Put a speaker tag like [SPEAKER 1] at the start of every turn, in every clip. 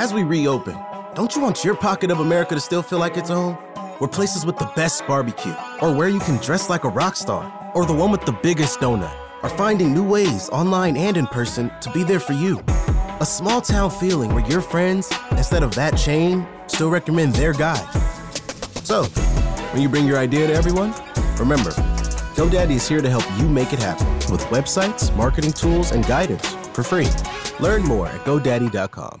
[SPEAKER 1] As we reopen, don't you want your pocket of America to still feel like its own? We're places with the best barbecue, or where you can dress like a rock star, or the one with the biggest donut, are finding new ways, online and in person, to be there for you. A small town feeling where your friends, instead of that chain, still recommend their guy. So, when you bring your idea to everyone, remember, GoDaddy is here to help you make it happen with websites, marketing tools, and guidance for free. Learn more at GoDaddy.com.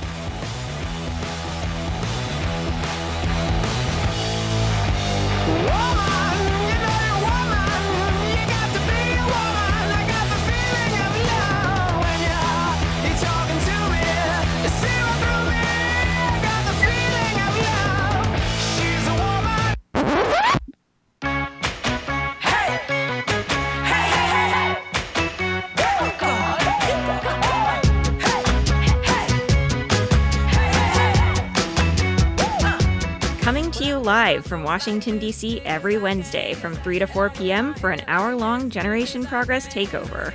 [SPEAKER 2] From Washington, D.C. every Wednesday from 3 to 4 p.m. for an hour long Generation Progress takeover.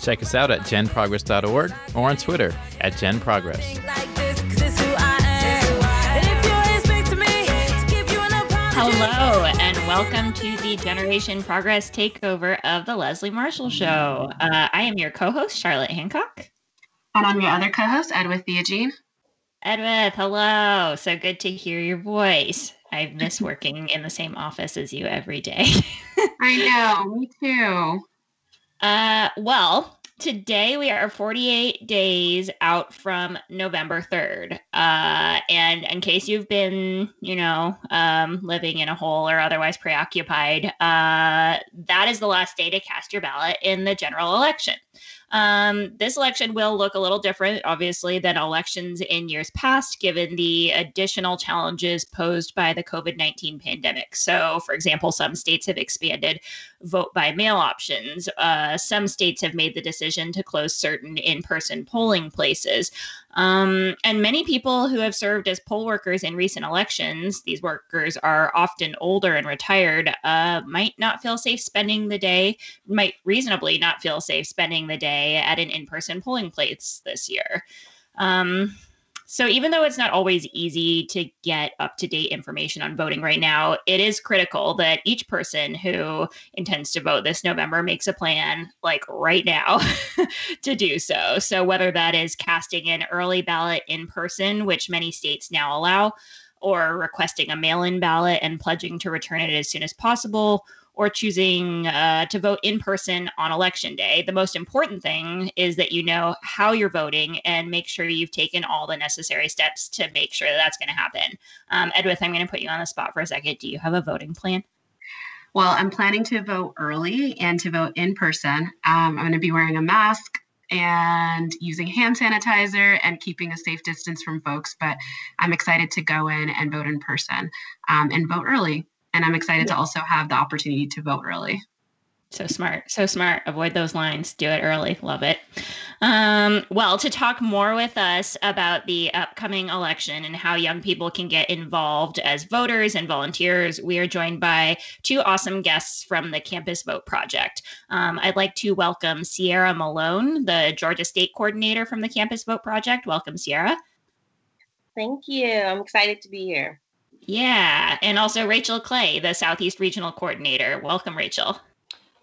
[SPEAKER 3] Check us out at genprogress.org or on Twitter at genprogress.
[SPEAKER 2] Hello, and welcome to the Generation Progress takeover of the Leslie Marshall Show. Uh, I am your co host, Charlotte Hancock.
[SPEAKER 4] And I'm your other co host, Edwith Theogene.
[SPEAKER 2] Edwith, hello. So good to hear your voice. I miss working in the same office as you every day.
[SPEAKER 4] I know, me too.
[SPEAKER 2] Uh, well, today we are 48 days out from November 3rd. Uh, and in case you've been, you know, um, living in a hole or otherwise preoccupied, uh, that is the last day to cast your ballot in the general election. Um, this election will look a little different, obviously, than elections in years past, given the additional challenges posed by the COVID 19 pandemic. So, for example, some states have expanded vote by mail options. Uh, some states have made the decision to close certain in person polling places. Um, and many people who have served as poll workers in recent elections, these workers are often older and retired, uh, might not feel safe spending the day, might reasonably not feel safe spending the day at an in person polling place this year. Um, so, even though it's not always easy to get up to date information on voting right now, it is critical that each person who intends to vote this November makes a plan, like right now, to do so. So, whether that is casting an early ballot in person, which many states now allow, or requesting a mail in ballot and pledging to return it as soon as possible, or choosing uh, to vote in person on election day. The most important thing is that you know how you're voting and make sure you've taken all the necessary steps to make sure that that's going to happen. Um, Edwith, I'm going to put you on the spot for a second. Do you have a voting plan?
[SPEAKER 4] Well, I'm planning to vote early and to vote in person. Um, I'm going to be wearing a mask and using hand sanitizer and keeping a safe distance from folks, but I'm excited to go in and vote in person um, and vote early and I'm excited yeah. to also have the opportunity to vote early.
[SPEAKER 2] So smart, so smart. Avoid those lines. Do it early. Love it. Um, well, to talk more with us about the upcoming election and how young people can get involved as voters and volunteers, we are joined by two awesome guests from the Campus Vote Project. Um, I'd like to welcome Ciarra Malone, the Georgia State Coordinator from the Campus Vote Project. Welcome, Ciarra.
[SPEAKER 5] Thank you. I'm excited to be here.
[SPEAKER 2] Yeah. And also Rachel Clay, the Southeast Regional Coordinator. Welcome, Rachel.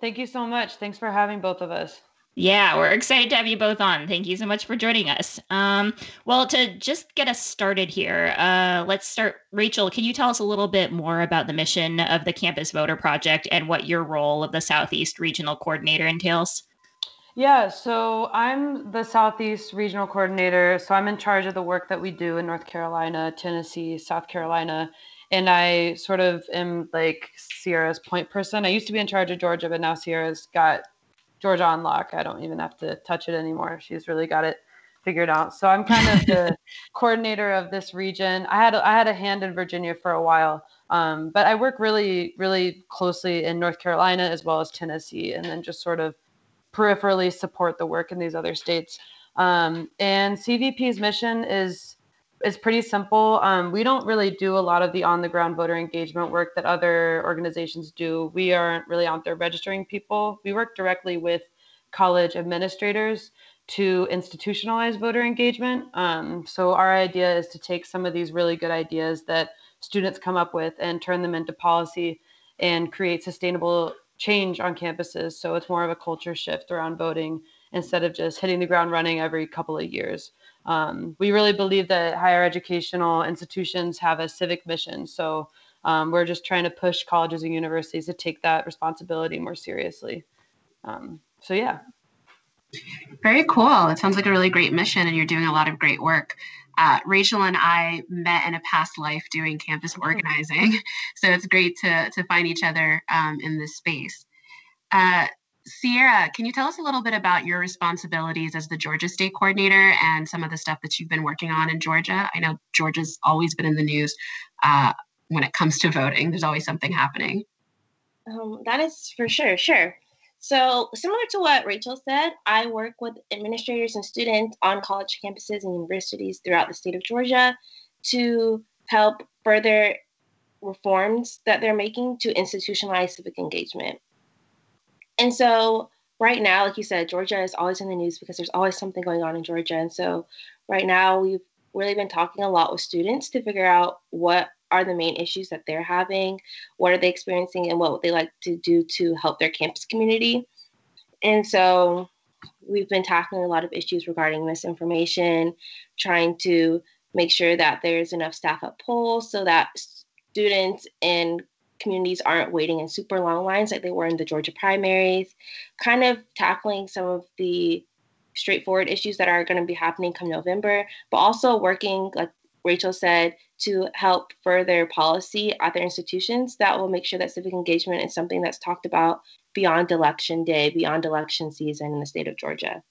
[SPEAKER 6] Thank you so much. Thanks for having both of us.
[SPEAKER 2] Yeah, we're excited to have you both on. Thank you so much for joining us. Um, well, to just get us started here, uh, let's start. Rachel, can you tell us a little bit more about the mission of the Campus Voter Project and what your role of the Southeast Regional Coordinator entails?
[SPEAKER 6] Yeah, so I'm the Southeast Regional Coordinator. So I'm in charge of the work that we do in North Carolina, Tennessee, South Carolina. And I sort of am like Ciarra's point person. I used to be in charge of Georgia, but now Ciarra's got Georgia on lock. I don't even have to touch it anymore. She's really got it figured out. So I'm kind of the coordinator of this region. I had I had a hand in Virginia for a while, um, but I work really really closely in North Carolina as well as Tennessee, and then just sort of peripherally support the work in these other states. Um, and CVP's mission is it's pretty simple. Um, we don't really do a lot of the on the ground voter engagement work that other organizations do. We aren't really out there registering people. We work directly with college administrators to institutionalize voter engagement. Um, so our idea is to take some of these really good ideas that students come up with and turn them into policy and create sustainable change on campuses. So it's more of a culture shift around voting instead of just hitting the ground running every couple of years. Um, we really believe that higher educational institutions have a civic mission. So um, we're just trying to push colleges and universities to take that responsibility more seriously. Um, so, yeah.
[SPEAKER 4] Very cool. It sounds like a really great mission, and you're doing a lot of great work. Uh, Rachel and I met in a past life doing campus organizing, so it's great to to find each other um, in this space. Uh, Ciarra, can you tell us a little bit about your responsibilities as the Georgia State Coordinator and some of the stuff that you've been working on in Georgia? I know Georgia's always been in the news uh, when it comes to voting. There's always something happening.
[SPEAKER 5] Um, that is for sure. Sure. So, similar to what Rachel said, I work with administrators and students on college campuses and universities throughout the state of Georgia to help further reforms that they're making to institutionalize civic engagement. And so, right now, like you said, Georgia is always in the news because there's always something going on in Georgia. And so, right now, we've really we've been talking a lot with students to figure out what are the main issues that they're having, what are they experiencing, and what would they like to do to help their campus community. And so we've been tackling a lot of issues regarding misinformation, trying to make sure that there's enough staff at polls so that students and communities aren't waiting in super long lines like they were in the Georgia primaries, kind of tackling some of the straightforward issues that are going to be happening come November, but also working, like Rachel said, to help further policy at their institutions that will make sure that civic engagement is something that's talked about beyond election day, beyond election season in the state of Georgia.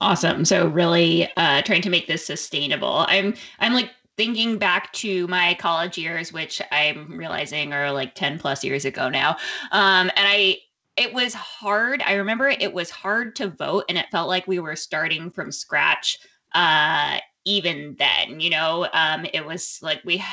[SPEAKER 2] Awesome. So really uh, trying to make this sustainable. I'm I'm like thinking back to my college years, which I'm realizing are like 10 plus years ago now. Um, and I it was hard. I remember it was hard to vote and it felt like we were starting from scratch uh, even then, you know, um, it was like we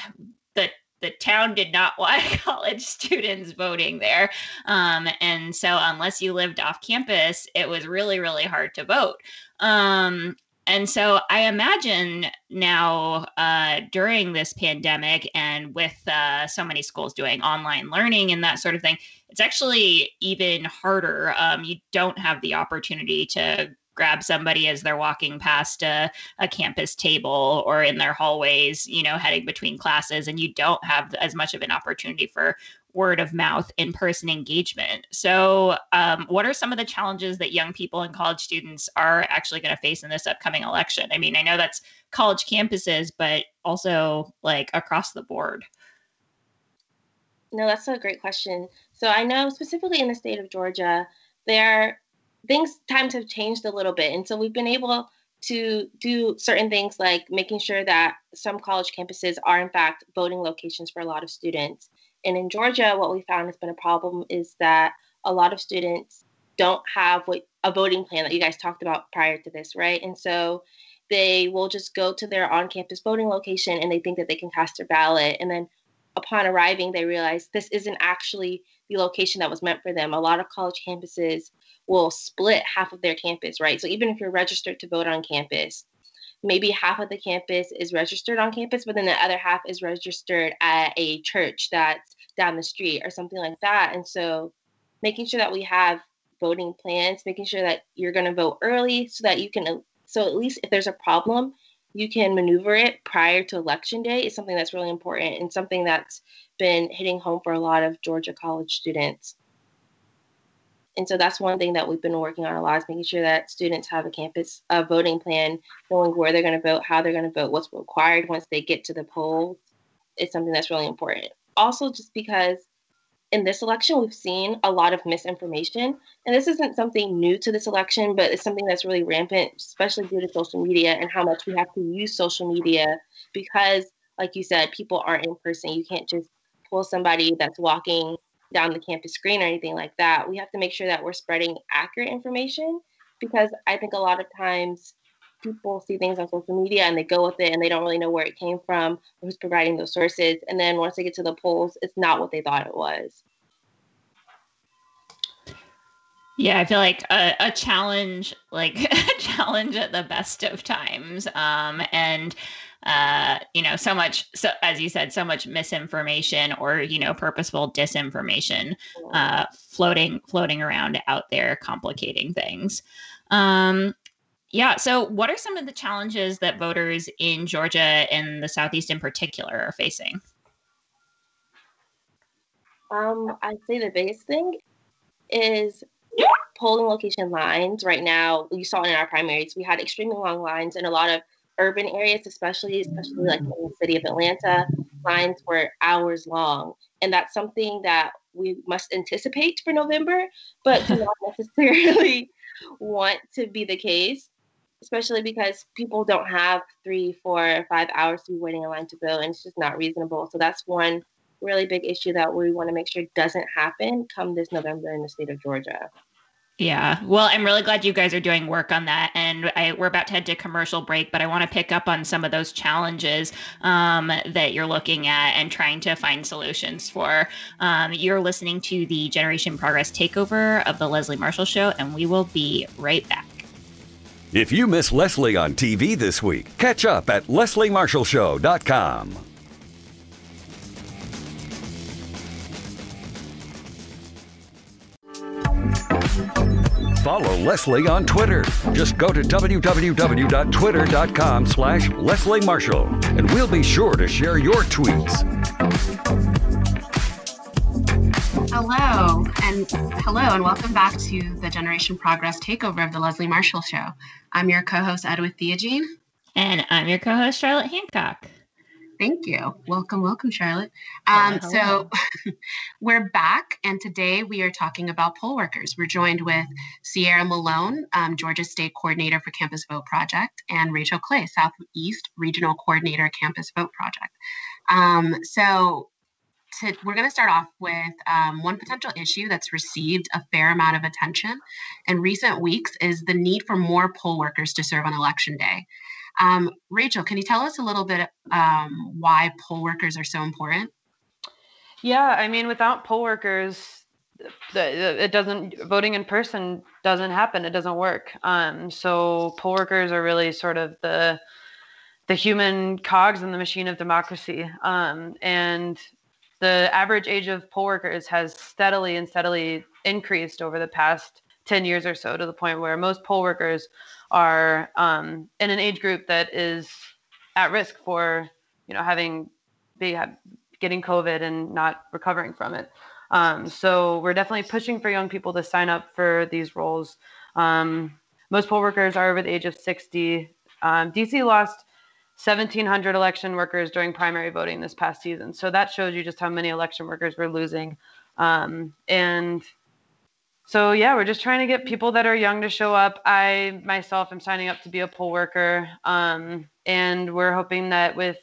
[SPEAKER 2] the the town did not want college students voting there. Um, and so, unless you lived off campus, it was really, really hard to vote. Um, and so, I imagine now uh, during this pandemic and with uh, so many schools doing online learning and that sort of thing, it's actually even harder. Um, you don't have the opportunity to grab somebody as they're walking past a, a campus table or in their hallways, you know, heading between classes, and you don't have as much of an opportunity for word of mouth in person engagement. So, um, what are some of the challenges that young people and college students are actually going to face in this upcoming election? I mean, I know that's college campuses, but also like across the board.
[SPEAKER 5] No, that's a great question. So, I know specifically in the state of Georgia, there things times have changed a little bit and so we've been able to do certain things like making sure that some college campuses are in fact voting locations for a lot of students and in georgia what we found has been a problem is that a lot of students don't have what a voting plan that you guys talked about prior to this right? And so they will just go to their on-campus voting location and they think that they can cast their ballot. And then upon arriving they realize this isn't actually the location that was meant for them. A lot of college campuses will split half of their campus, right? So even if you're registered to vote on campus, maybe half of the campus is registered on campus, but then the other half is registered at a church that's down the street or something like that. And so making sure that we have voting plans, making sure that you're going to vote early so that you can, so at least if there's a problem, you can maneuver it prior to election day is something that's really important and something that's been hitting home for a lot of Georgia college students. And so that's one thing that we've been working on a lot is making sure that students have a campus a voting plan, knowing where they're going to vote, how they're going to vote, what's required once they get to the polls. It's something that's really important. Also, just because in this election, we've seen a lot of misinformation. And this isn't something new to this election, but it's something that's really rampant, especially due to social media and how much we have to use social media because, like you said, people aren't in person. You can't just pull somebody that's walking down the campus screen or anything like that. We have to make sure that we're spreading accurate information because I think a lot of times people see things on social media and they go with it and they don't really know where it came from or who's providing those sources. And then once they get to the polls, it's not what they thought it was.
[SPEAKER 2] Yeah, I feel like a, a challenge, like a challenge at the best of times. Um, and uh, you know, so much, so as you said, so much misinformation or you know, purposeful disinformation uh, floating floating around out there, complicating things. Um, yeah. So, what are some of the challenges that voters in Georgia and the Southeast in particular are facing?
[SPEAKER 5] Um, I'd say the biggest thing is polling location lines right now. You saw in our primaries, we had extremely long lines in a lot of urban areas, especially, especially like in the city of Atlanta, lines were hours long. And that's something that we must anticipate for November, but do not necessarily want to be the case, especially because people don't have three, four, five hours to be waiting in line to vote, and it's just not reasonable. So that's one really big issue that we want to make sure doesn't happen come this November in the state of Georgia.
[SPEAKER 2] Yeah. Well, I'm really glad you guys are doing work on that. And I, we're about to head to commercial break, but I want to pick up on some of those challenges um, that you're looking at and trying to find solutions for. Um, you're listening to the Generation Progress takeover of the Leslie Marshall Show, and we will be right back.
[SPEAKER 7] If you miss Leslie on TV this week, catch up at lesliemarshallshow.com. Follow Leslie on Twitter. Just go to www.twitter.com slash Leslie Marshall, and we'll be sure to share your tweets.
[SPEAKER 4] Hello, and hello, and welcome back to the Generation Progress takeover of the Leslie Marshall Show. I'm your co-host Edwith Theogene.
[SPEAKER 2] And I'm your co-host Charlotte Hancock.
[SPEAKER 4] Thank you. Welcome, welcome, Charlotte. Um, so we're back, and today we are talking about poll workers. We're joined with Ciarra Malone, um, Georgia State Coordinator for Campus Vote Project, and Rachel Clay, Southeast Regional Coordinator, Campus Vote Project. Um, so to, we're going to start off with um, one potential issue that's received a fair amount of attention in recent weeks is the need for more poll workers to serve on election day. Um, Rachel, can you tell us a little bit um, why poll workers are so important?
[SPEAKER 6] Yeah, I mean, without poll workers, it doesn't voting in person doesn't happen. It doesn't work. Um, so poll workers are really sort of the the human cogs in the machine of democracy. Um, and the average age of poll workers has steadily and steadily increased over the past 10 years or so to the point where most poll workers are um, in an age group that is at risk for you know having be getting covid and not recovering from it. Um, so we're definitely pushing for young people to sign up for these roles. Um, most poll workers are over the age of 60 um, dc lost 1700 election workers during primary voting this past season so that shows you just how many election workers we're losing um, and so yeah, we're just trying to get people that are young to show up. I myself am signing up to be a poll worker, um, and we're hoping that with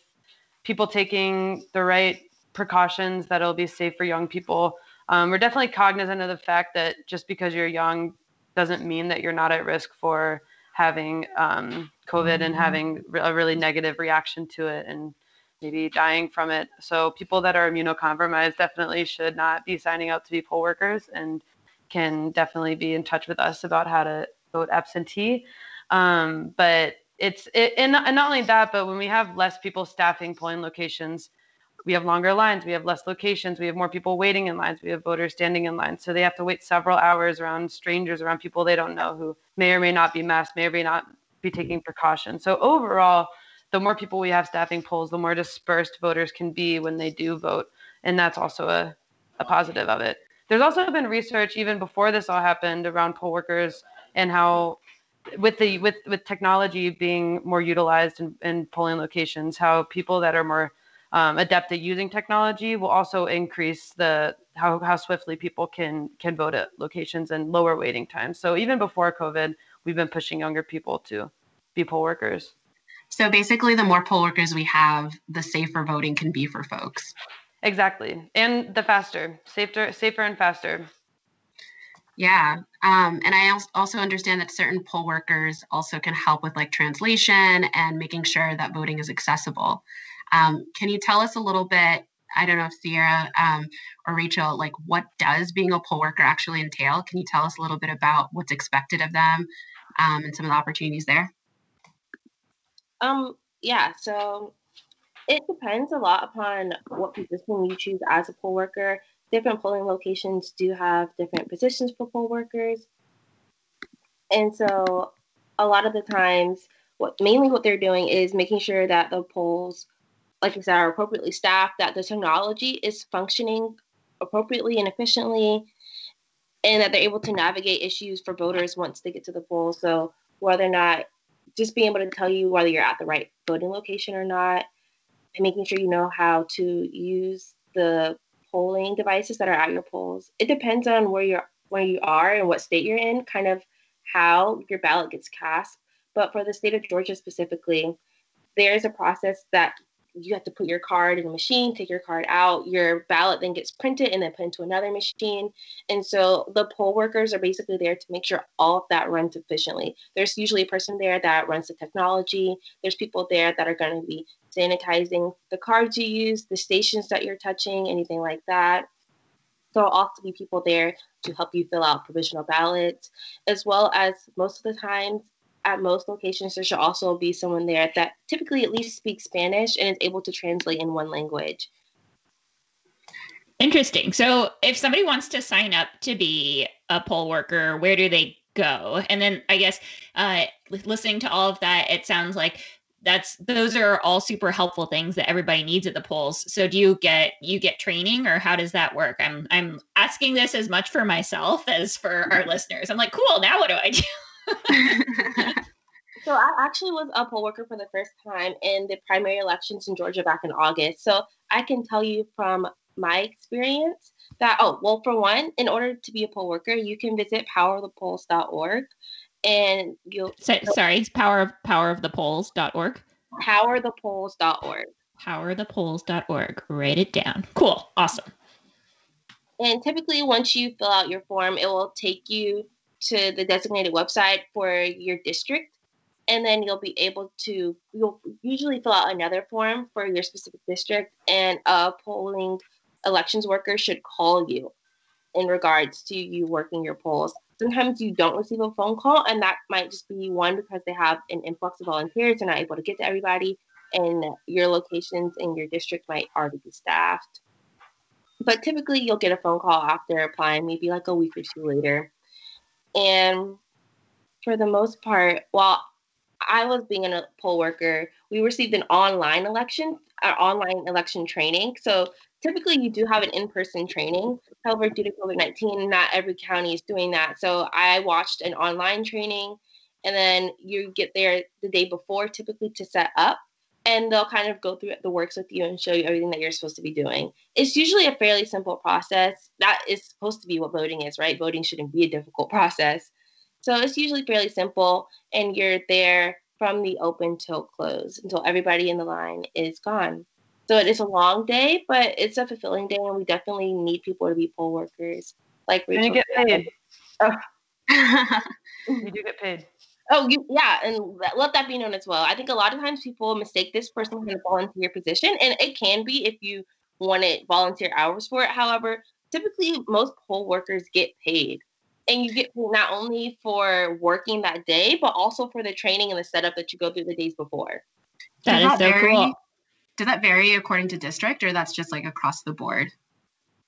[SPEAKER 6] people taking the right precautions, that it'll be safe for young people. Um, we're definitely cognizant of the fact that just because you're young doesn't mean that you're not at risk for having um, COVID and mm-hmm. having a really negative reaction to it and maybe dying from it. So people that are immunocompromised definitely should not be signing up to be poll workers and can definitely be in touch with us about how to vote absentee. Um, but it's it, and, and not only that, but when we have less people staffing polling locations, we have longer lines, we have less locations, we have more people waiting in lines, we have voters standing in lines. So they have to wait several hours around strangers, around people they don't know who may or may not be masked, may or may not be taking precautions. So overall, the more people we have staffing polls, the more dispersed voters can be when they do vote. And that's also a, a positive of it. There's also been research even before this all happened around poll workers and how with the with with technology being more utilized in, in polling locations, how people that are more um, adept at using technology will also increase the how, how swiftly people can can vote at locations and lower waiting times. So even before COVID, we've been pushing younger people to be poll workers.
[SPEAKER 4] So basically, the more poll workers we have, the safer voting can be for folks.
[SPEAKER 6] Exactly. And the faster, safer, safer and faster.
[SPEAKER 4] Yeah. Um, and I also understand that certain poll workers also can help with like translation and making sure that voting is accessible. Um, can you tell us a little bit? I don't know if Ciarra um, or Rachel, like what does being a poll worker actually entail? Can you tell us a little bit about what's expected of them um, and some of the opportunities there?
[SPEAKER 5] Um, yeah, so it depends a lot upon what position you choose as a poll worker. Different polling locations do have different positions for poll workers. And so a lot of the times what mainly what they're doing is making sure that the polls, like I said, are appropriately staffed, that the technology is functioning appropriately and efficiently, and that they're able to navigate issues for voters once they get to the polls. So whether or not just being able to tell you whether you're at the right voting location or not, and making sure you know how to use the polling devices that are at your polls. It depends on where you're where you are and what state you're in, kind of how your ballot gets cast. But for the state of Georgia specifically, there's a process that you have to put your card in a machine, take your card out, your ballot then gets printed and then put into another machine. And so the poll workers are basically there to make sure all of that runs efficiently. There's usually a person there that runs the technology. There's people there that are going to be sanitizing the cards you use, the stations that you're touching, anything like that. There'll also be people there to help you fill out provisional ballots, as well as most of the times at most locations, there should also be someone there that typically at least speaks Spanish and is able to translate in one language.
[SPEAKER 2] Interesting. So, if somebody wants to sign up to be a poll worker, where do they go? And then, I guess, uh, listening to all of that, it sounds like that's those are all super helpful things that everybody needs at the polls. So, do you get you get training, or how does that work? I'm I'm asking this as much for myself as for our listeners. I'm like, cool. Now, what do I do?
[SPEAKER 5] so I actually was a poll worker for the first time in the primary elections in Georgia back in August. So I can tell you from my experience that oh well for one in order to be a poll worker you can visit powerofthepolls.org and you'll
[SPEAKER 2] so, sorry it's power of power of the polls.org
[SPEAKER 5] powerthepolls.org
[SPEAKER 2] powerthepolls.org write it down. Cool. Awesome.
[SPEAKER 5] And typically once you fill out your form it will take you to the designated website for your district and then you'll be able to you'll usually fill out another form for your specific district and a polling elections worker should call you in regards to you working your polls. Sometimes you don't receive a phone call and that might just be one because they have an influx of volunteers they're not able to get to everybody and your locations in your district might already be staffed. But typically you'll get a phone call after applying maybe like a week or two later and for the most part, while I was being a poll worker, we received an online election, uh, online election training. So typically you do have an in-person training. However, due to COVID-19, not every county is doing that. So I watched an online training and then you get there the day before typically to set up and they'll kind of go through the works with you and show you everything that you're supposed to be doing. It's usually a fairly simple process. That is supposed to be what voting is, right? Voting shouldn't be a difficult process. So it's usually fairly simple, and you're there from the open till close until everybody in the line is gone. So it is a long day, but it's a fulfilling day, and we definitely need people to be poll workers. Like
[SPEAKER 6] you get paid. Oh. you do get paid.
[SPEAKER 5] Oh, you, yeah, and let that be known as well. I think a lot of times people mistake this for some kind of volunteer position, and it can be if you wanted volunteer hours for it. However, typically most poll workers get paid, and you get paid not only for working that day, but also for the training and the setup that you go through the days before.
[SPEAKER 2] That is so vary, cool.
[SPEAKER 4] Does that vary according to district, or that's just like across the board?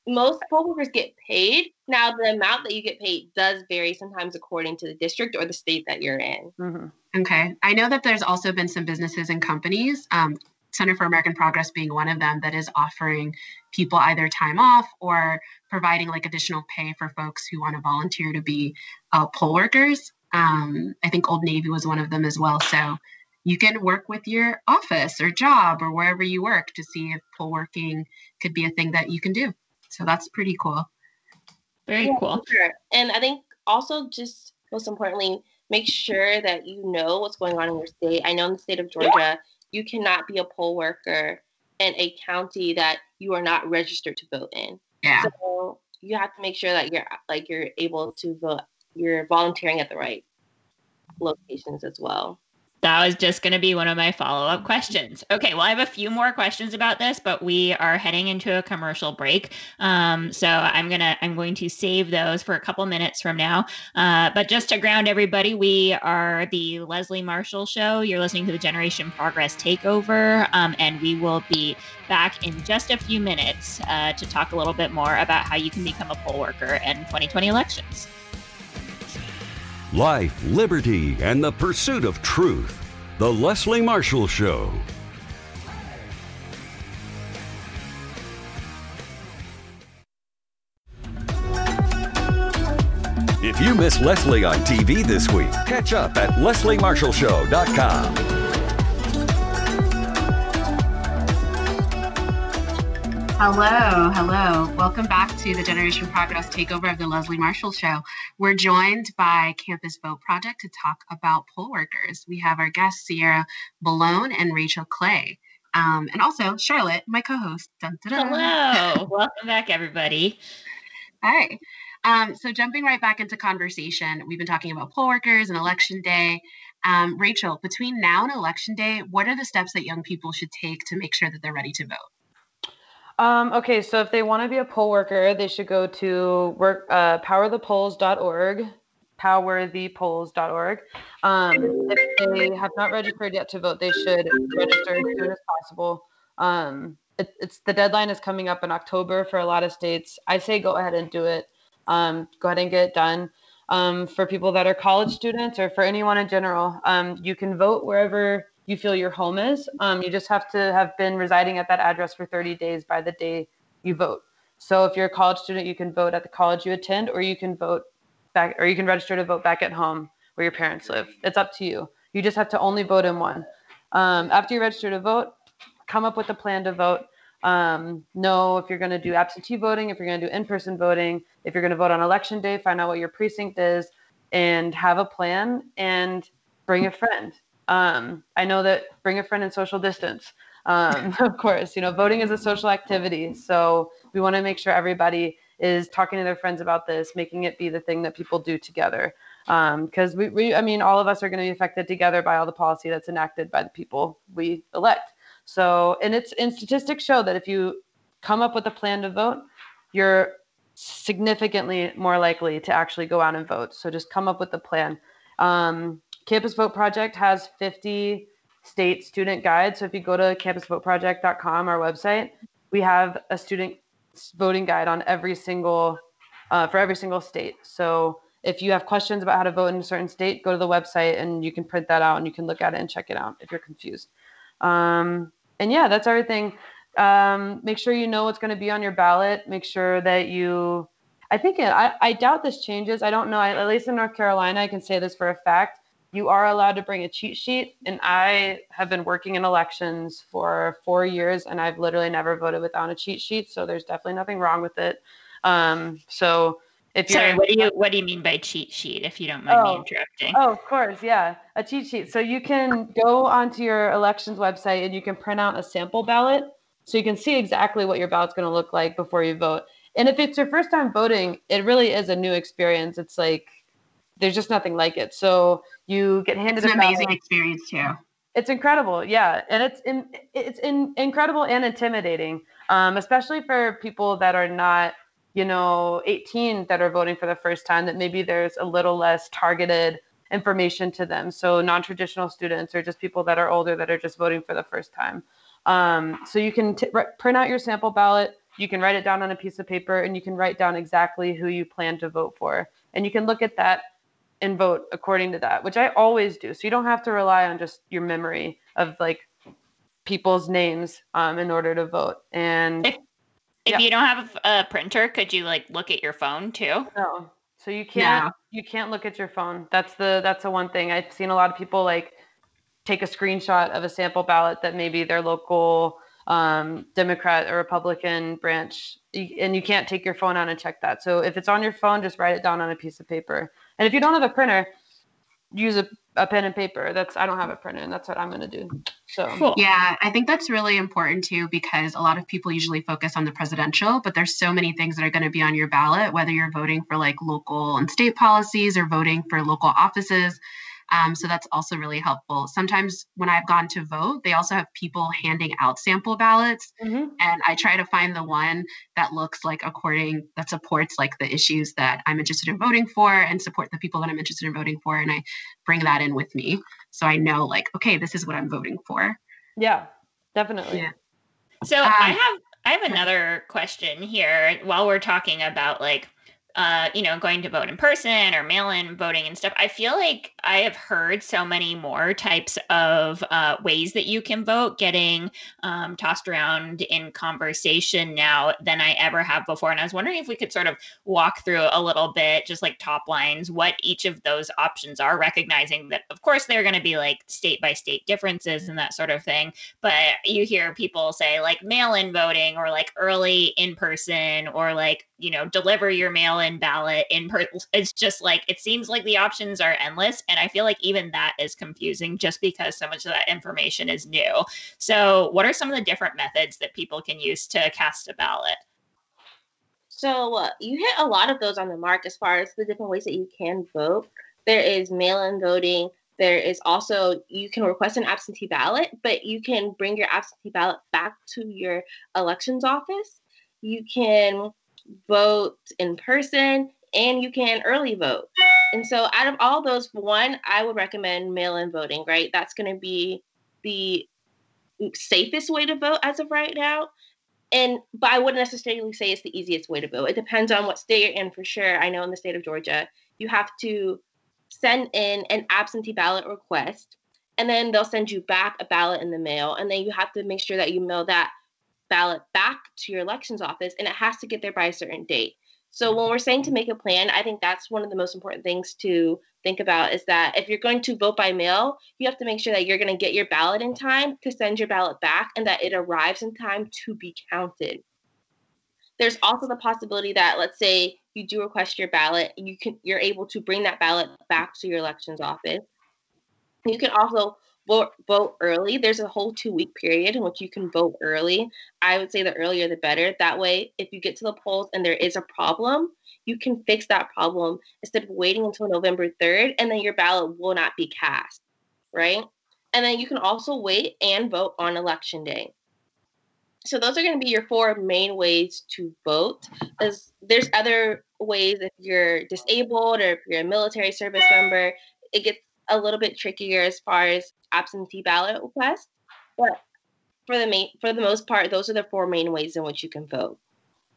[SPEAKER 5] Most poll workers get paid. Now, the amount that you get paid does vary sometimes according to the district or the state that you're in.
[SPEAKER 4] Mm-hmm. Okay. I know that there's also been some businesses and companies, um, Center for American Progress being one of them, that is offering people either time off or providing like additional pay for folks who want to volunteer to be uh, poll workers. Um, I think Old Navy was one of them as well. So you can work with your office or job or wherever you work to see if poll working could be a thing that you can do. So that's pretty cool.
[SPEAKER 2] Very yeah, cool.
[SPEAKER 5] Sure. And I think also just most importantly, make sure that you know what's going on in your state. I know in the state of Georgia, you cannot be a poll worker in a county that you are not registered to vote in.
[SPEAKER 4] Yeah.
[SPEAKER 5] So you have to make sure that you're like you're able to vote. You're volunteering at the right locations as well.
[SPEAKER 2] That was just going to be one of my follow up questions. Okay, well, I have a few more questions about this, but we are heading into a commercial break, um, so I'm gonna I'm going to save those for a couple minutes from now. Uh, but just to ground everybody, we are the Leslie Marshall Show. You're listening to the Generation Progress Takeover, um, and we will be back in just a few minutes uh, to talk a little bit more about how you can become a poll worker in 2020 elections
[SPEAKER 7] life, liberty, and the pursuit of truth. The Leslie Marshall Show. If you miss Leslie on TV this week, catch up at lesliemarshallshow.com.
[SPEAKER 4] Hello, hello. Welcome back to the Generation Progress takeover of the Leslie Marshall Show. We're joined by Campus Vote Project to talk about poll workers. We have our guests, Ciarra Malone and Rachel Clay. Um, and also Charlotte, my co-host. Dun, dun,
[SPEAKER 2] dun. Hello, welcome back, everybody.
[SPEAKER 4] Hi. Um, so jumping right back into conversation, we've been talking about poll workers and election day. Um, Rachel, between now and election day, what are the steps that young people should take to make sure that they're ready to vote?
[SPEAKER 6] Um, okay, so if they want to be a poll worker, they should go to work uh, powerthepolls.org, powerthepolls.org. Um, if they have not registered yet to vote, they should register as soon as possible. Um, it, it's the deadline is coming up in October for a lot of states. I say go ahead and do it. Um, go ahead and get it done. Um, for people that are college students or for anyone in general, um, you can vote wherever you feel your home is. Um, you just have to have been residing at that address for 30 days by the day you vote. So if you're a college student, you can vote at the college you attend, or you can vote back, or you can register to vote back at home where your parents live. It's up to you. You just have to only vote in one. Um, after you register to vote, come up with a plan to vote. Um, know if you're going to do absentee voting, if you're going to do in-person voting, if you're going to vote on election day, find out what your precinct is, and have a plan and bring a friend um, I know that bring a friend and social distance. Um, of course, you know, voting is a social activity. So we want to make sure everybody is talking to their friends about this, making it be the thing that people do together. Because um, we, we, I mean, all of us are going to be affected together by all the policy that's enacted by the people we elect. So, and it's, and statistics show that if you come up with a plan to vote, you're significantly more likely to actually go out and vote. So just come up with a plan. Um, Campus Vote Project has 50 state student guides. So if you go to campusvoteproject.com, our website, we have a student voting guide on every single uh, for every single state. So if you have questions about how to vote in a certain state, go to the website and you can print that out and you can look at it and check it out if you're confused. Um, and yeah, that's everything. Um, make sure you know what's going to be on your ballot. Make sure that you. I think it, I, I doubt this changes. I don't know. I, at least in North Carolina, I can say this for a fact you are allowed to bring a cheat sheet. And I have been working in elections for four years and I've literally never voted without a cheat sheet. So there's definitely nothing wrong with it. Um, so if
[SPEAKER 2] you're Sorry, what do you what do you mean by cheat sheet if you don't mind oh, me interrupting?
[SPEAKER 6] Oh, of course, yeah. A cheat sheet. So you can go onto your elections website and you can print out a sample ballot so you can see exactly what your ballot's going to look like before you vote. And if it's your first time voting, it really is a new experience. It's like there's just nothing like it. So you get handed
[SPEAKER 4] it's an amazing experience too.
[SPEAKER 6] It's incredible, yeah, and it's in, it's in, incredible and intimidating, um, especially for people that are not, you know, 18 that are voting for the first time. That maybe there's a little less targeted information to them. So non-traditional students or just people that are older that are just voting for the first time. Um, so you can t- print out your sample ballot. You can write it down on a piece of paper, and you can write down exactly who you plan to vote for. And you can look at that and vote according to that, which I always do. So you don't have to rely on just your memory of like people's names um, in order to vote. And
[SPEAKER 2] if, if yeah. you don't have a printer, could you like look at your phone too?
[SPEAKER 6] No. So you can't yeah. you can't look at your phone. That's the that's the one thing I've seen a lot of people like take a screenshot of a sample ballot that maybe their local um, Democrat or Republican branch, and you can't take your phone out and check that. So if it's on your phone, just write it down on a piece of paper. And if you don't have a printer, use a, a pen and paper. That's I don't have a printer, And that's what I'm gonna do. So
[SPEAKER 2] Cool.
[SPEAKER 4] Yeah, I think that's really important too because a lot of people usually focus on the presidential, but there's so many things that are going to be on your ballot, whether you're voting for like local and state policies or voting for local offices. Um, so that's also really helpful. Sometimes when I've gone to vote, they also have people handing out sample ballots,
[SPEAKER 6] Mhm.
[SPEAKER 4] and I try to find the one that looks like according that supports like the issues that I'm interested in voting for and support the people that I'm interested in voting for, and I bring that in with me so I know like okay, this is what I'm voting for.
[SPEAKER 6] yeah, definitely.
[SPEAKER 4] Yeah.
[SPEAKER 2] So I
[SPEAKER 4] Um,
[SPEAKER 2] have I have another question here while we're talking about like uh, you know, going to vote in person or mail-in voting and stuff. I feel like I have heard so many more types of uh, ways that you can vote getting um, tossed around in conversation now than I ever have before. And I was wondering if we could sort of walk through a little bit, just like top lines, what each of those options are, recognizing that, of course, they're going to be like state by state differences and that sort of thing but you hear people say like mail-in voting or like early in person or like you know deliver your mail-in ballot in person it's just like it seems like the options are endless and i feel like even that is confusing just because so much of that information is new so what are some of the different methods that people can use to cast a ballot
[SPEAKER 5] So uh, you hit a lot of those on the mark as far as the different ways that you can vote. There is mail-in voting. There is also you can request an absentee ballot, but you can bring your absentee ballot back to your elections office. You can vote in person and you can early vote. And so out of all those, one, I would recommend mail-in voting, right? That's going to be the safest way to vote as of right now and but I wouldn't necessarily say it's the easiest way to vote. It depends on what state you're in for sure. I know in the state of Georgia, you have to send in an absentee ballot request, and then they'll send you back a ballot in the mail, and then you have to make sure that you mail that ballot back to your elections office, and it has to get there by a certain date. So when mm-hmm. we're saying to make a plan, I think that's one of the most important things to think about is that if you're going to vote by mail, you have to make sure that you're going to get your ballot in time to send your ballot back and that it arrives in time to be counted. There's also the possibility that let's say you do request your ballot, you can you're able to bring that ballot back to your elections office. You can also vote vote early. There's a whole two week period in which you can vote early. I would say the earlier the better. That way, if you get to the polls and there is a problem, you can fix that problem instead of waiting until November 3rd and then your ballot will not be cast, right? And then you can also wait and vote on election day. So those are going to be your four main ways to vote. As there's other ways if you're disabled or if you're a military service member, it gets a little bit trickier as far as absentee ballot requests. But for the main for the most part, those are the four main ways in which you can vote.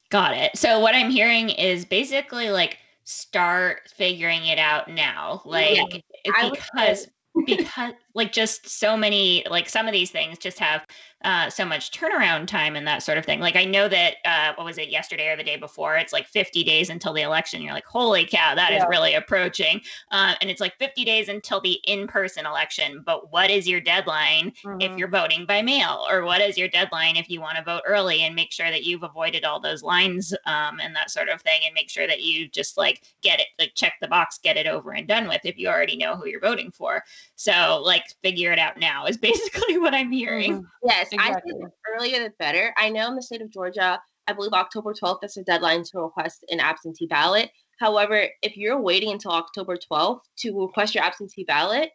[SPEAKER 2] Got it. So what I'm hearing is basically like start figuring it out now. Like
[SPEAKER 5] would
[SPEAKER 2] because because like just so many like some of these things just have uh, so much turnaround time and that sort of thing. Like I know that uh, what was it yesterday or the day before? It's like 50 days until the election. You're like, holy cow, that is
[SPEAKER 6] Yeah.
[SPEAKER 2] really approaching. Uh, and it's like 50 days until the in-person election. But what is your deadline if
[SPEAKER 6] Mhm.
[SPEAKER 2] you're voting by mail or what is your deadline if you want to vote early and make sure that you've avoided all those lines um, and that sort of thing and make sure that you just like get it like check the box get it over and done with if you already know who you're voting for so like figure it out now is basically what i'm hearing
[SPEAKER 6] Mhm.
[SPEAKER 5] Yes, I think the earlier the better. I know in the state of Georgia, I believe October 12th is the deadline to request an absentee ballot. However, if you're waiting until October 12th to request your absentee ballot,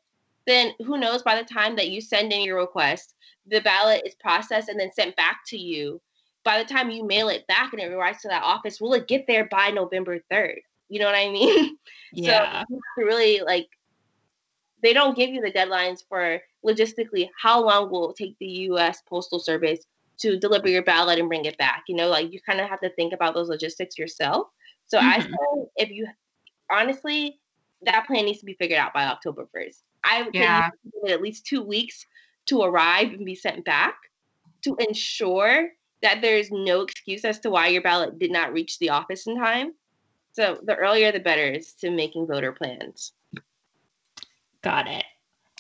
[SPEAKER 5] then who knows by the time that you send in your request, the ballot is processed and then sent back to you. By the time you mail it back and it arrives to that office, will it get there by November 3rd? You know what I mean?
[SPEAKER 2] yeah
[SPEAKER 5] So you have to really like they don't give you the deadlines for logistically how long will it take the US Postal Service to deliver your ballot and bring it back. You know, like you kind of have to think about those logistics yourself. So I
[SPEAKER 2] Mhm.
[SPEAKER 5] say if you honestly that plan needs to be figured out by October 1st. I would
[SPEAKER 4] Yeah.
[SPEAKER 5] at least 2 weeks to arrive and be sent back to ensure that there's no excuse as to why your ballot did not reach the office in time. So the earlier the better is to making voter plans.
[SPEAKER 2] Got it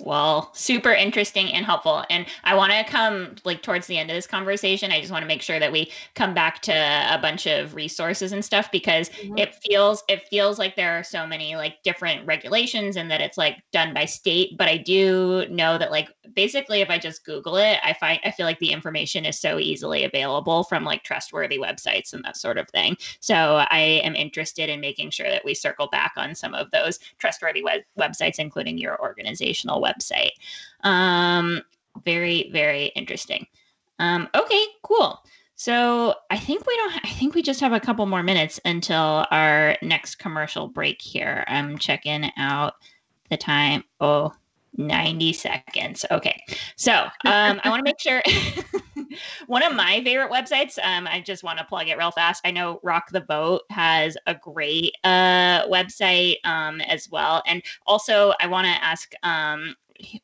[SPEAKER 2] Well, super interesting and helpful. And I want to come like towards the end of this conversation. I just want to make sure that we come back to a bunch of resources and stuff because mm-hmm. it feels it feels like there are so many like different regulations and that it's like done by state. But I do know that like basically if I just Google it, I find I feel like the information is so easily available from like trustworthy websites and that sort of thing. So I am interested in making sure that we circle back on some of those trustworthy web- websites, including your organizational website website. Um, very, very interesting. Um, okay, cool. So I think we don't. I think we just have a couple more minutes until our next commercial break. Here, I'm checking out the time. Oh, 90 seconds. Okay. So um, I want to make sure one of my favorite websites, um, I just want to plug it real fast. I know Rock the Vote has a great uh, website um, as well. And also, I want to ask um,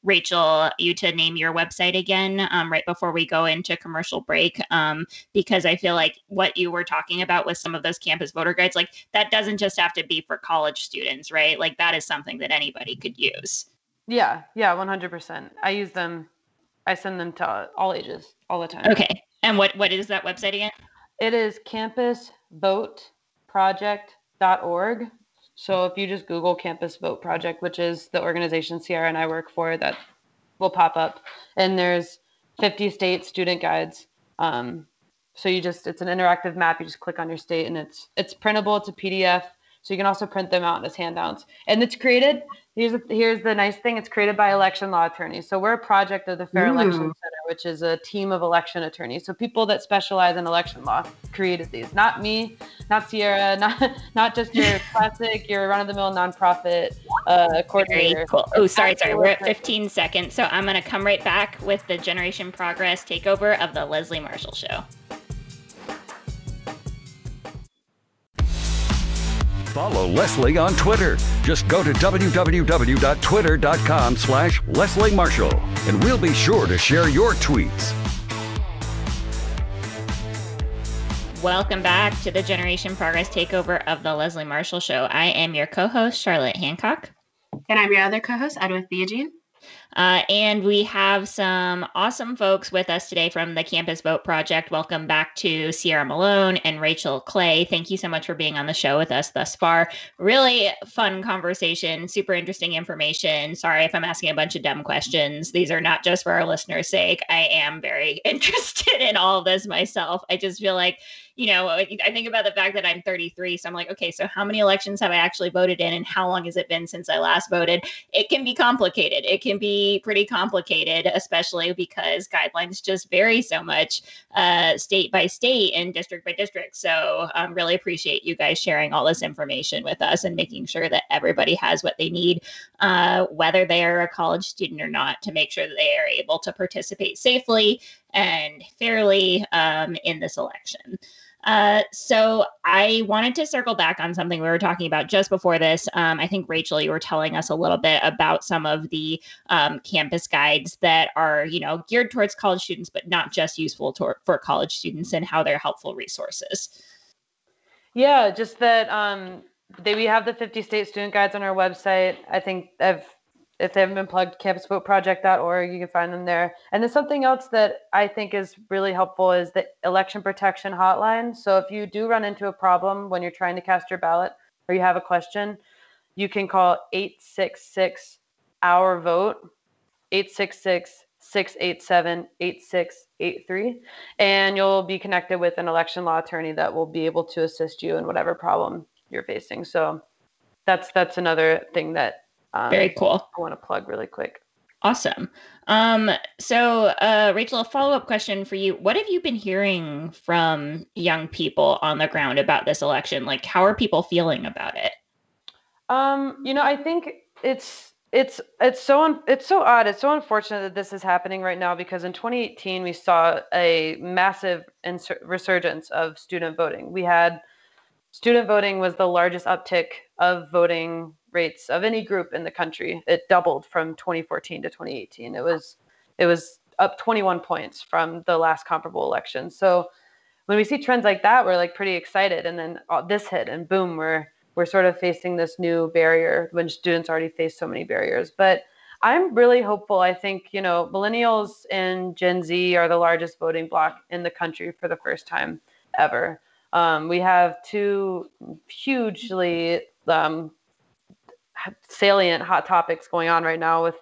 [SPEAKER 2] Rachel, you to name your website again um, right before we go into commercial break, um, because I feel like what you were talking about with some of those campus voter guides, like that doesn't just have to be for college students, right? Like that is something that anybody could use.
[SPEAKER 6] Yeah, yeah, 100%. I use them, I send them to all ages all the time.
[SPEAKER 2] Okay. And what, what is that website again?
[SPEAKER 6] It is campusvoteproject.org. So if you just Google Campus Vote Project, which is the organization Ciarra and I work for, that will pop up. And there's 50 state student guides. Um, so you just it's an interactive map. You just click on your state, and it's it's printable. It's a PDF. So you can also print them out as handouts. And it's created, here's, a, here's the nice thing, it's created by election law attorneys. So we're a project of the Fair Ooh. Election Center, which is a team of election attorneys. So people that specialize in election law created these. Not me, not Ciarra, not not just your classic, your run-of-the-mill nonprofit uh, coordinator. Very
[SPEAKER 2] cool. Oh, sorry, sorry. We're at 15 seconds. So I'm going to come right back with the Generation Progress takeover of the Leslie Marshall Show.
[SPEAKER 7] Follow Leslie on Twitter. Just go to www.twitter.com slash Leslie Marshall, and we'll be sure to share your tweets.
[SPEAKER 2] Welcome back to the Generation Progress takeover of the Leslie Marshall Show. I am your co-host, Charlotte Hancock.
[SPEAKER 4] And I'm your other co-host, Edwith Theogene.
[SPEAKER 2] Uh, and we have some awesome folks with us today from the Campus Vote Project. Welcome back to Ciarra Malone and Rachel Clay. Thank you so much for being on the show with us thus far. Really fun conversation, super interesting information. Sorry if I'm asking a bunch of dumb questions. These are not just for our listeners' sake. I am very interested in all this myself. I just feel like you know, I think about the fact that I'm 33. So I'm like, okay, so how many elections have I actually voted in and how long has it been since I last voted? It can be complicated. It can be pretty complicated, especially because guidelines just vary so much uh, state by state and district by district. So um, really appreciate you guys sharing all this information with us and making sure that everybody has what they need, uh, whether they are a college student or not, to make sure that they are able to participate safely and fairly um, in this election. Uh, so I wanted to circle back on something we were talking about just before this. Um, I think Rachel, you were telling us a little bit about some of the um, campus guides that are, you know, geared towards college students, but not just useful to- for college students, and how they're helpful resources.
[SPEAKER 6] Yeah, just that um, they we have the 50 state student guides on our website. I think I've if they haven't been plugged, campusvoteproject.org, you can find them there. And then something else that I think is really helpful is the election protection hotline. So if you do run into a problem when you're trying to cast your ballot or you have a question, you can call 866 our vote 866 687 8683 and you'll be connected with an election law attorney that will be able to assist you in whatever problem you're facing. So that's that's another thing that
[SPEAKER 2] um, Very cool.
[SPEAKER 6] I want to plug really quick.
[SPEAKER 2] Awesome. Um, so, uh, Rachel, a follow up question for you. What have you been hearing from young people on the ground about this election? Like, how are people feeling about it?
[SPEAKER 6] Um, you know, I think it's it's it's so un- it's so odd. It's so unfortunate that this is happening right now because in 2018 we saw a massive insur- resurgence of student voting. We had student voting was the largest uptick of voting rates of any group in the country. It doubled from 2014 to 2018. It was it was up 21 points from the last comparable election. So when we see trends like that, we're like pretty excited. And then uh, this hit, and boom, we're we're sort of facing this new barrier when students already face so many barriers. But I'm really hopeful. I think, you know, millennials and Gen Z are the largest voting bloc in the country for the first time ever. Um, we have two hugely um, salient hot topics going on right now with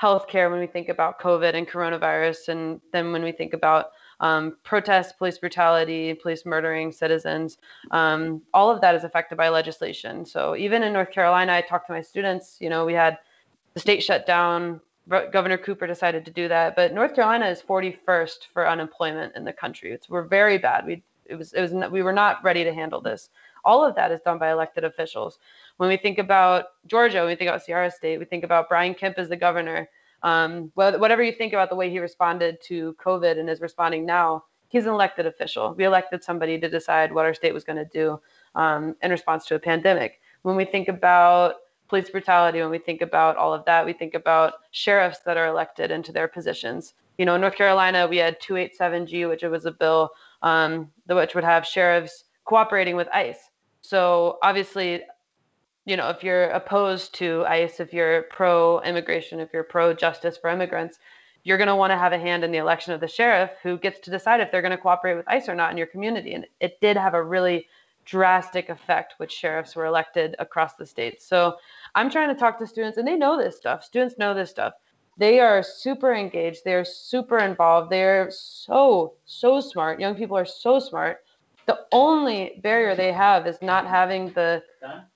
[SPEAKER 6] healthcare when we think about COVID and coronavirus, and then when we think about um, protests, police brutality, police murdering citizens, um, all of that is affected by legislation. So even in North Carolina, I talked to my students. You know, we had the state shut down. Governor Cooper decided to do that, but North Carolina is 41st for unemployment in the country. It's, we're very bad. We it was it was we were not ready to handle this. All of that is done by elected officials. When we think about Georgia, when we think about Ciarra State, we think about Brian Kemp as the governor. Um, whatever you think about the way he responded to COVID and is responding now, he's an elected official. We elected somebody to decide what our state was going to do um, in response to a pandemic. When we think about police brutality, when we think about all of that, we think about sheriffs that are elected into their positions. You know, in North Carolina, we had 287G, which was a bill um, which would have sheriffs cooperating with ICE. So obviously, you know, if you're opposed to ICE, if you're pro immigration, if you're pro justice for immigrants, you're going to want to have a hand in the election of the sheriff who gets to decide if they're going to cooperate with ICE or not in your community. And it did have a really drastic effect, which sheriffs were elected across the state. So I'm trying to talk to students, and they know this stuff. Students know this stuff. They are super engaged. They're super involved. They're so, so smart. Young people are so smart the only barrier they have is not having the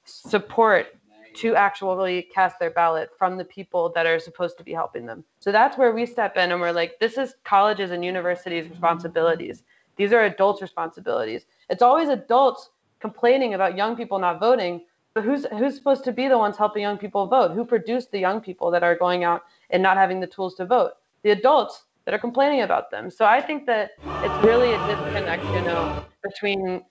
[SPEAKER 6] support to actually cast their ballot from the people that are supposed to be helping them. So that's where we step in and we're like, this is colleges and universities' responsibilities. These are adults' responsibilities. It's always adults complaining about young people not voting, but who's who's supposed to be the ones helping young people vote? Who produced the young people that are going out and not having the tools to vote? The adults that are complaining about them. So I think that it's really a disconnect, you know, between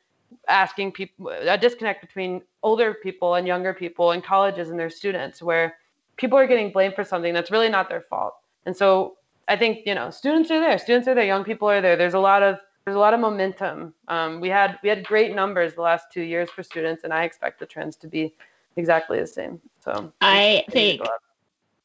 [SPEAKER 6] asking people a disconnect between older people and younger people and colleges and their students where people are getting blamed for something that's really not their fault. And so I think, you know, students are there, students are there, young people are there. There's a lot of there's a lot of momentum. Um, we had we had great numbers the last two years for students, and I expect the trends to be exactly the same. So
[SPEAKER 2] I think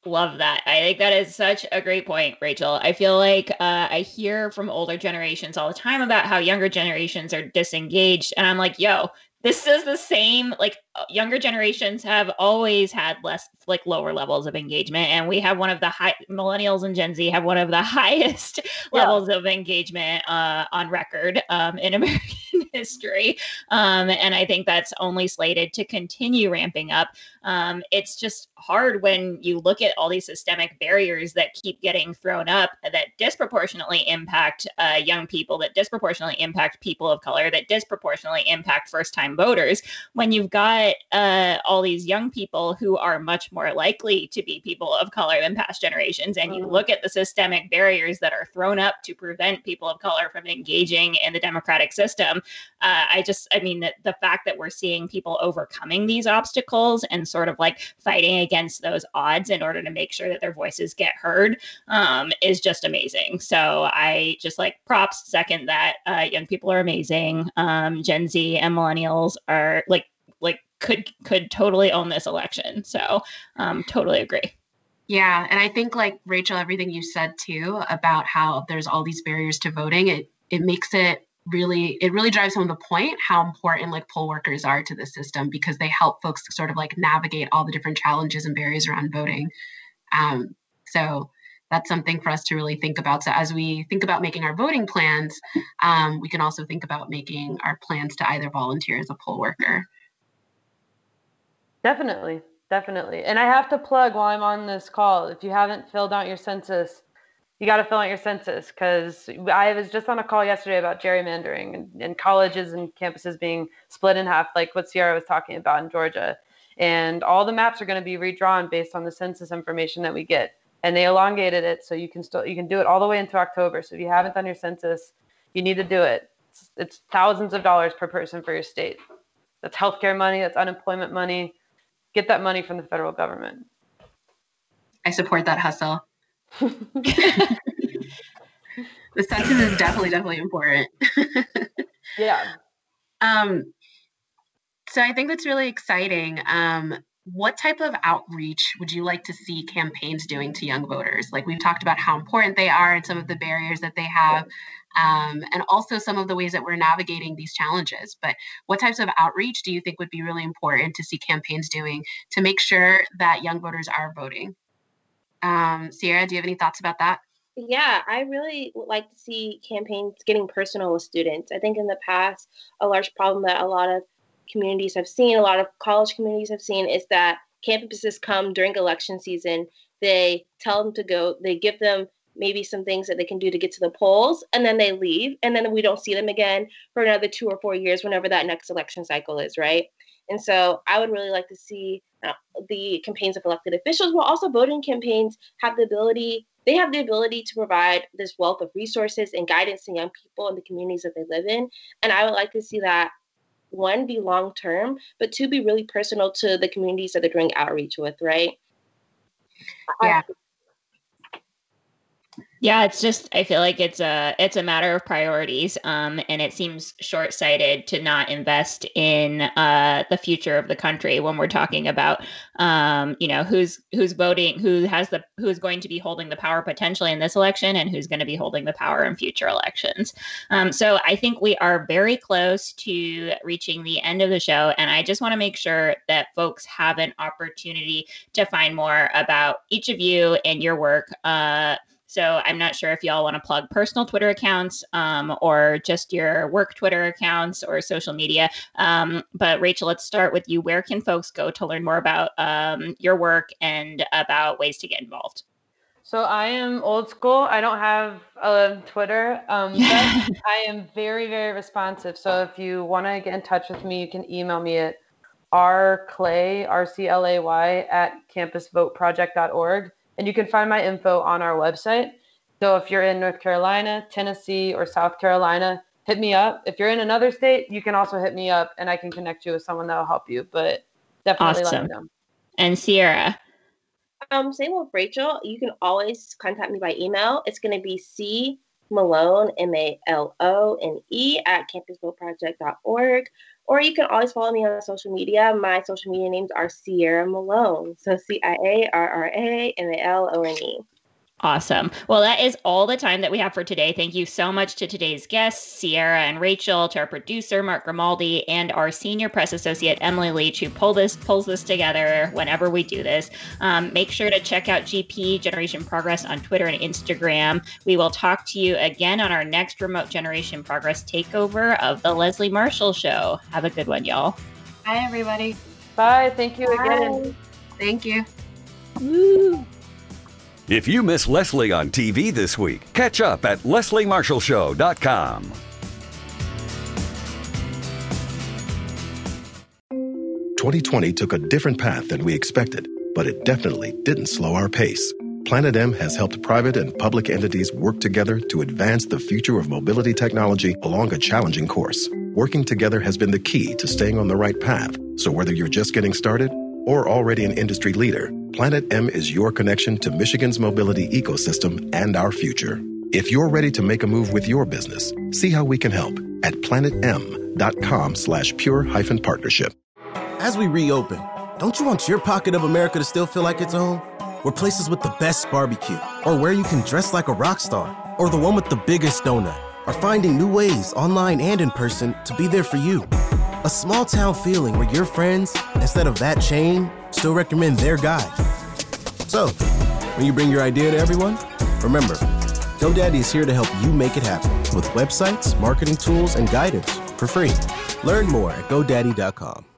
[SPEAKER 2] Love that. I think that is such a great point, Rachel. I feel like uh, I hear from older generations all the time about how younger generations are disengaged. And I'm like, yo, this is the same like uh, younger generations have always had less like lower levels of engagement and we have one of the high millennials and gen z have one of the highest yeah. levels of engagement uh, on record um, in american history um, and i think that's only slated to continue ramping up um, it's just hard when you look at all these systemic barriers that keep getting thrown up that disproportionately impact uh, young people that disproportionately impact people of color that disproportionately impact first time voters when you've got uh, all these young people who are much more likely to be people of color than past generations and you mm. look at the systemic barriers that are thrown up to prevent people of color from engaging in the democratic system uh, i just i mean that the fact that we're seeing people overcoming these obstacles and sort of like fighting against those odds in order to make sure that their voices get heard um, is just amazing so i just like props second that uh, young people are amazing um, gen z and millennials are like like could could totally own this election. So um, totally agree.
[SPEAKER 4] Yeah, and I think like Rachel, everything you said too about how there's all these barriers to voting, it it makes it really it really drives home the point how important like poll workers are to the system because they help folks sort of like navigate all the different challenges and barriers around voting. Um, so that's something for us to really think about. So as we think about making our voting plans, um, we can also think about making our plans to either volunteer as a poll worker.
[SPEAKER 6] Definitely, definitely. And I have to plug while I'm on this call, if you haven't filled out your census, you got to fill out your census because I was just on a call yesterday about gerrymandering and, and colleges and campuses being split in half, like what Ciarra was talking about in Georgia. And all the maps are going to be redrawn based on the census information that we get and they elongated it so you can still you can do it all the way into October. So if you haven't done your census, you need to do it. It's, it's thousands of dollars per person for your state. That's healthcare money. That's unemployment money. Get that money from the federal government.
[SPEAKER 4] I support that hustle. the census is definitely definitely important.
[SPEAKER 6] yeah.
[SPEAKER 4] Um. So I think that's really exciting. Um, what type of outreach would you like to see campaigns doing to young voters? Like we've talked about how important they are and some of the barriers that they have, um, and also some of the ways that we're navigating these challenges. But what types of outreach do you think would be really important to see campaigns doing to make sure that young voters are voting? Um, Ciarra, do you have any thoughts about that?
[SPEAKER 5] Yeah, I really like to see campaigns getting personal with students. I think in the past, a large problem that a lot of communities have seen, a lot of college communities have seen, is that campuses come during election season. They tell them to go, they give them maybe some things that they can do to get to the polls, and then they leave. And then we don't see them again for another two or four years, whenever that next election cycle is, right? And so I would really like to see Uh, the campaigns of elected officials, while also voting campaigns have the ability, they have the ability to provide this wealth of resources and guidance to young people in the communities that they live in. And I would like to see that one be long term, but two be really personal to the communities that they're doing outreach with, right?
[SPEAKER 4] Yeah.
[SPEAKER 2] Um, Yeah, it's just I feel like it's a it's a matter of priorities, um, and it seems short sighted to not invest in uh, the future of the country when we're talking about um, you know who's who's voting, who has the who's going to be holding the power potentially in this election, and who's going to be holding the power in future elections. Um, so I think we are very close to reaching the end of the show, and I just want to make sure that folks have an opportunity to find more about each of you and your work. Uh, so I'm not sure if y'all want to plug personal Twitter accounts um, or just your work Twitter accounts or social media. Um, but Rachel, let's start with you. Where can folks go to learn more about um, your work and about ways to get involved?
[SPEAKER 6] So I am old school. I don't have a Twitter, um, but I am very, very responsive. So if you want to get in touch with me, you can email me at rclay, R-C-L-A-Y, at campusvoteproject.org. And you can find my info on our website. So if you're in North Carolina, Tennessee, or South Carolina, hit me up. If you're in another state, you can also hit me up and I can connect you with someone that will help you. But definitely awesome. let me know.
[SPEAKER 2] And Ciarra.
[SPEAKER 5] Um, same with Rachel. You can always contact me by email. It's going to be C Malone, M A L O N E, at campusvoteproject.org. Or you can always follow me on social media. My social media names are Ciarra Malone. So C I A R R A M A L O N E.
[SPEAKER 2] Awesome. Well, that is all the time that we have for today. Thank you so much to today's guests, Ciarra and Rachel, to our producer, Mark Grimaldi, and our senior press associate, Emily Leach, who pull this, pulls this together whenever we do this. Um, make sure to check out GP Generation Progress on Twitter and Instagram. We will talk to you again on our next Remote Generation Progress takeover of The Leslie Marshall Show. Have a good one, y'all.
[SPEAKER 4] Bye, everybody.
[SPEAKER 6] Bye. Thank you Bye. again.
[SPEAKER 4] Thank you.
[SPEAKER 2] Woo.
[SPEAKER 7] If you miss Leslie on TV this week, catch up at lesliemarshallshow.com.
[SPEAKER 8] Twenty twenty took a different path than we expected, but it definitely didn't slow our pace. Planet M has helped private and public entities work together to advance the future of mobility technology along a challenging course. Working together has been the key to staying on the right path. So whether you're just getting started or already an industry leader, Planet M is your connection to Michigan's mobility ecosystem and our future. If you're ready to make a move with your business, see how we can help at planetm.com slash pure hyphen partnership.
[SPEAKER 1] As we reopen, don't you want your pocket of America to still feel like its own? Where places with the best barbecue, or where you can dress like a rock star, or the one with the biggest donut, are finding new ways online and in person to be there for you. A small town feeling where your friends, instead of that chain, still recommend their guy. So, when you bring your idea to everyone, remember, GoDaddy is here to help you make it happen with websites, marketing tools, and guidance for free. Learn more at GoDaddy.com.